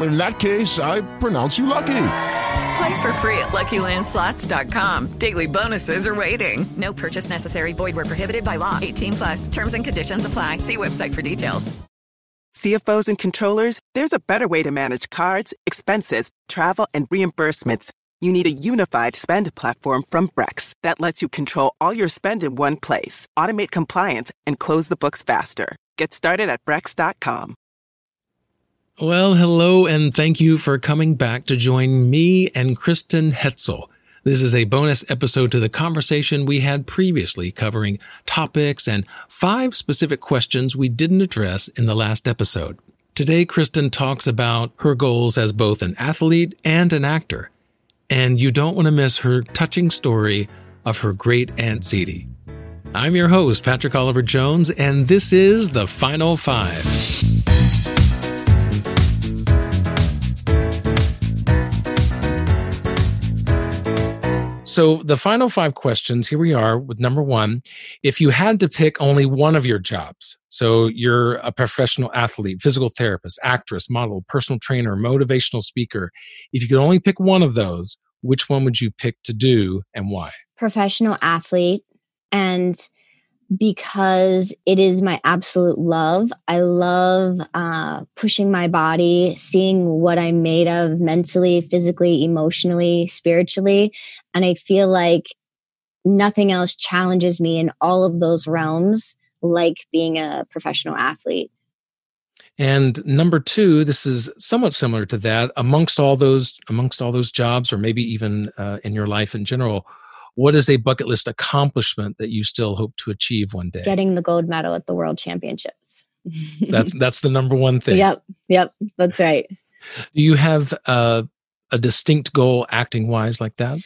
in that case, I pronounce you lucky. Play for free at LuckyLandSlots.com. Daily bonuses are waiting. No purchase necessary. Void were prohibited by law. 18 plus. Terms and conditions apply. See website for details. CFOs and controllers, there's a better way to manage cards, expenses, travel, and reimbursements. You need a unified spend platform from Brex that lets you control all your spend in one place, automate compliance, and close the books faster. Get started at Brex.com. Well, hello, and thank you for coming back to join me and Kristen Hetzel. This is a bonus episode to the conversation we had previously covering topics and five specific questions we didn't address in the last episode. Today, Kristen talks about her goals as both an athlete and an actor. And you don't want to miss her touching story of her great Aunt Zedie. I'm your host, Patrick Oliver Jones, and this is The Final Five. So the final five questions, here we are with number one. If you had to pick only one of your jobs, so you're a professional athlete, physical therapist, actress, model, personal trainer, motivational speaker, if you could only pick one of those, which one would you pick to do and why? Professional athlete. And because it is my absolute love. I love uh, pushing my body, seeing what I'm made of mentally, physically, emotionally, spiritually. And I feel like nothing else challenges me in all of those realms like being a professional athlete. And number two, this is somewhat similar to that. Amongst all those, amongst all those jobs, or maybe even uh, in your life in general, what is a bucket list accomplishment that you still hope to achieve one day? Getting the gold medal at the World Championships. that's that's the number one thing. Yep, yep, that's right. Do you have uh, a distinct goal acting wise like that?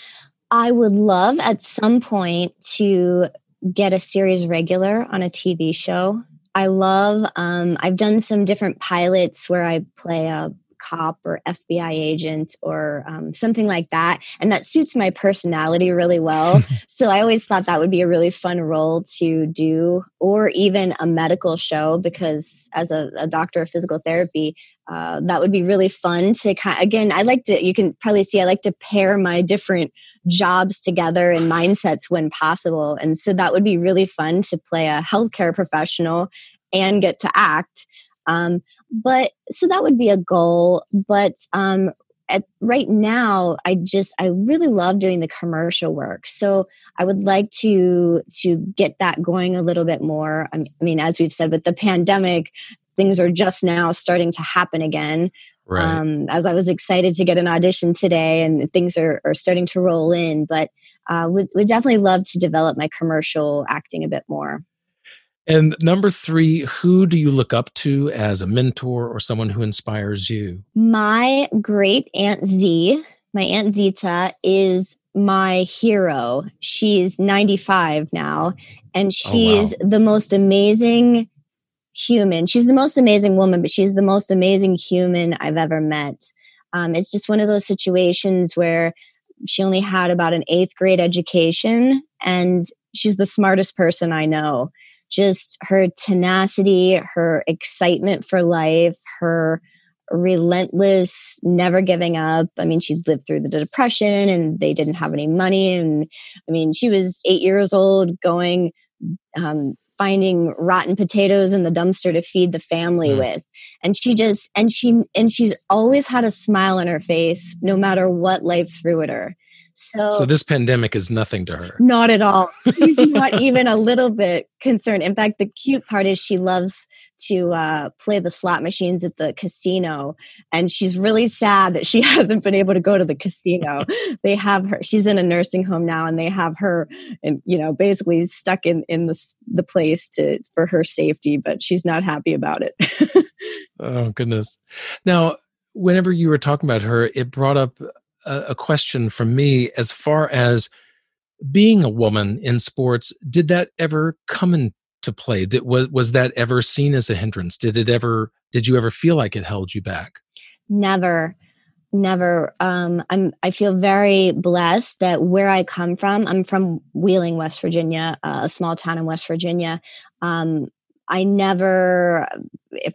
I would love at some point to get a series regular on a TV show. I love, um, I've done some different pilots where I play a cop or FBI agent or um, something like that. And that suits my personality really well. so I always thought that would be a really fun role to do, or even a medical show, because as a, a doctor of physical therapy, uh, that would be really fun to kind again i like to you can probably see i like to pair my different jobs together and mindsets when possible and so that would be really fun to play a healthcare professional and get to act um, but so that would be a goal. But um, at right now, I just I really love doing the commercial work. So I would like to to get that going a little bit more. I mean, as we've said with the pandemic, things are just now starting to happen again. Right. Um, as I was excited to get an audition today, and things are, are starting to roll in, but uh, would, would definitely love to develop my commercial acting a bit more. And number three, who do you look up to as a mentor or someone who inspires you? My great Aunt Zee, my Aunt Zita, is my hero. She's 95 now, and she's oh, wow. the most amazing human. She's the most amazing woman, but she's the most amazing human I've ever met. Um, it's just one of those situations where she only had about an eighth grade education, and she's the smartest person I know just her tenacity, her excitement for life, her relentless, never giving up. I mean, she lived through the depression and they didn't have any money. And I mean, she was eight years old going, um, finding rotten potatoes in the dumpster to feed the family mm. with. And she just, and she, and she's always had a smile on her face no matter what life threw at her. So, so this pandemic is nothing to her. Not at all. She's not even a little bit concerned. In fact, the cute part is she loves to uh, play the slot machines at the casino, and she's really sad that she hasn't been able to go to the casino. they have her; she's in a nursing home now, and they have her, and you know, basically stuck in in the the place to for her safety. But she's not happy about it. oh goodness! Now, whenever you were talking about her, it brought up a, question from me as far as being a woman in sports. Did that ever come into play? Did, was was that ever seen as a hindrance? Did it ever? Did you ever feel like it held you back? Never never um i'm i feel very blessed that where i come from i'm from wheeling west virginia uh, a small town in west virginia um I never,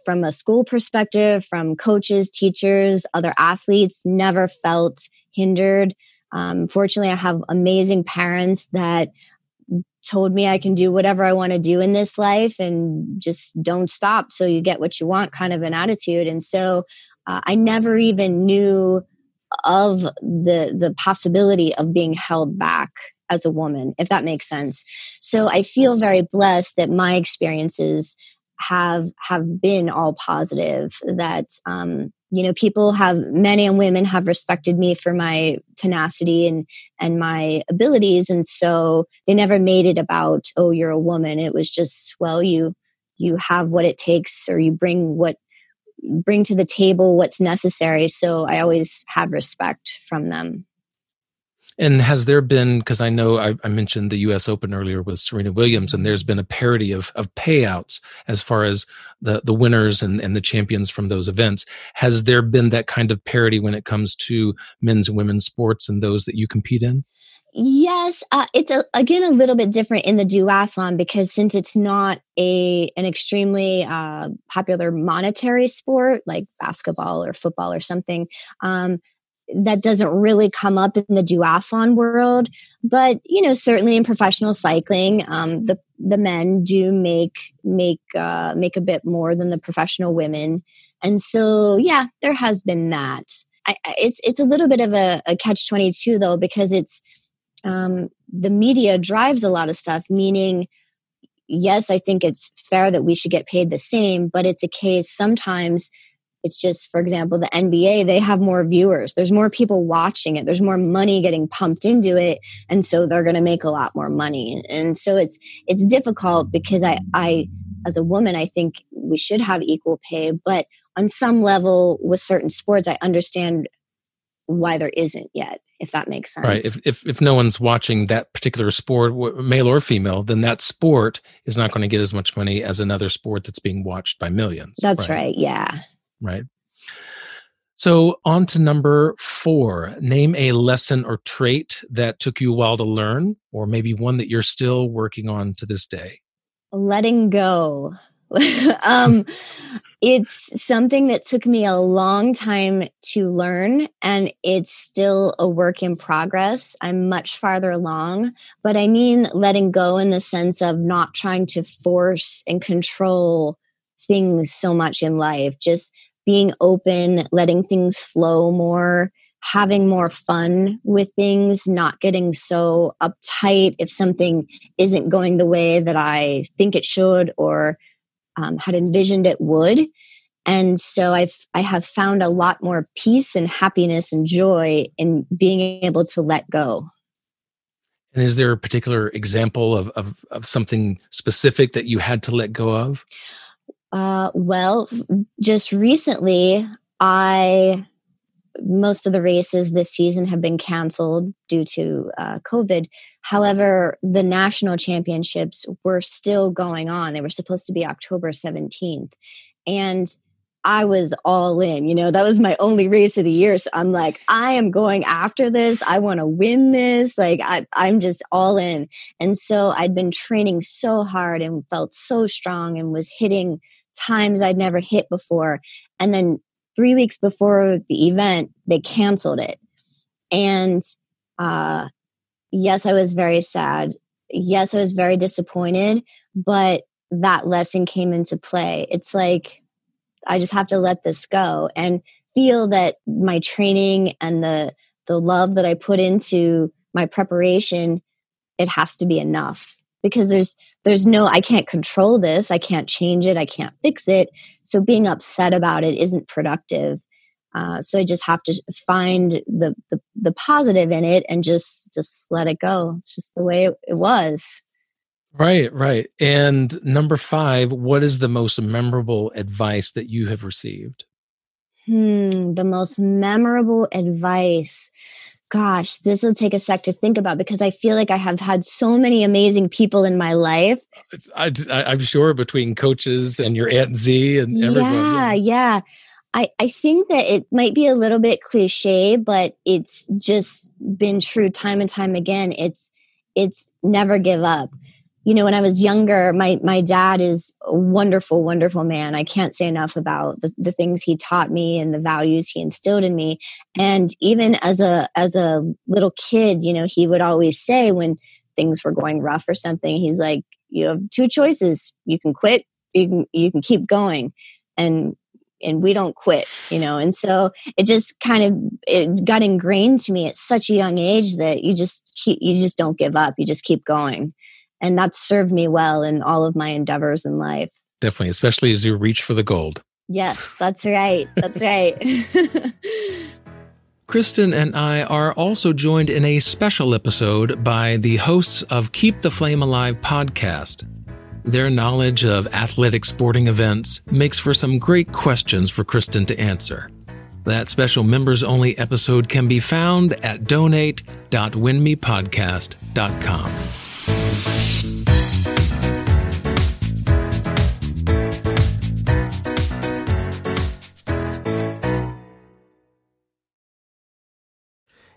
from a school perspective, from coaches, teachers, other athletes, never felt hindered. Um, fortunately, I have amazing parents that told me I can do whatever I want to do in this life and just don't stop. So you get what you want, kind of an attitude. And so uh, I never even knew of the the possibility of being held back as a woman, if that makes sense. So I feel very blessed that my experiences have have been all positive. That um, you know, people have men and women have respected me for my tenacity and and my abilities, and so they never made it about oh you're a woman. It was just well you you have what it takes or you bring what bring to the table what's necessary. So i always had respect from them and has there been, because I know I, I, mentioned the US Open earlier with Serena Williams, and there's been a parity of, of payouts as far as the, the winners and, and the champions from those events. Has there been that kind of parity when it comes to men's and women's sports and those that you compete in? Yes, uh, it's a, again a little bit different in the duathlon because since it's not a an extremely uh, popular monetary sport like basketball or football or something, um, that doesn't really come up in the duathlon world but you know certainly in professional cycling um, the the men do make make uh, make a bit more than the professional women. And so yeah there has been that. I, it's it's a little bit of a, a catch 22 though because it's um, the media drives a lot of stuff meaning yes i think it's fair that we should get paid the same but it's a case sometimes it's just, for example, the NBA, they have more viewers. There's more people watching it. There's more money getting pumped into it. And so they're going to make a lot more money. And so it's, it's difficult because I, I, as a woman, I think we should have equal pay. But on some level with certain sports, I understand why there isn't yet if that makes sense right if, if if no one's watching that particular sport male or female then that sport is not going to get as much money as another sport that's being watched by millions that's right, right yeah right? So, on to number four. Name a lesson or trait that took you a while to learn, or maybe one that you're still working on to this day. Letting go. um, it's something that took me a long time to learn, and it's still a work in progress. I'm much farther along, but I mean letting go in the sense of not trying to force and control things so much in life, just being open, letting things flow more, having more fun with things, not getting so uptight if something isn't going the way that I think it should or um, had envisioned it would. And so I've I have found a lot more peace and happiness and joy in being able to let go. And is there a particular example of, of, of something specific that you had to let go of? Uh, well, just recently, I most of the races this season have been canceled due to uh, COVID. However, the national championships were still going on. They were supposed to be October 17th. And I was all in, you know, that was my only race of the year. So I'm like, I am going after this. I want to win this. Like, I, I'm just all in. And so I'd been training so hard and felt so strong and was hitting times I'd never hit before. And then three weeks before the event, they canceled it. And uh, yes, I was very sad. Yes, I was very disappointed, but that lesson came into play. It's like I just have to let this go and feel that my training and the the love that I put into my preparation, it has to be enough because there's there's no I can't control this, I can't change it, I can't fix it. So being upset about it isn't productive. Uh, so I just have to find the, the, the positive in it and just just let it go. It's just the way it, it was. Right, right. And number five, what is the most memorable advice that you have received? Hmm, the most memorable advice. Gosh, this will take a sec to think about because I feel like I have had so many amazing people in my life. It's, I, am sure between coaches and your Aunt Zee and everybody. Yeah, yeah. I, I think that it might be a little bit cliche, but it's just been true time and time again. It's it's never give up. You know, when I was younger, my my dad is a wonderful, wonderful man. I can't say enough about the, the things he taught me and the values he instilled in me. And even as a as a little kid, you know, he would always say when things were going rough or something, he's like, You have two choices. You can quit, you can you can keep going. And and we don't quit you know and so it just kind of it got ingrained to me at such a young age that you just keep you just don't give up you just keep going and that's served me well in all of my endeavors in life definitely especially as you reach for the gold yes that's right that's right Kristen and I are also joined in a special episode by the hosts of Keep the Flame Alive podcast. Their knowledge of athletic sporting events makes for some great questions for Kristen to answer. That special members only episode can be found at donate.winmipodcast.com.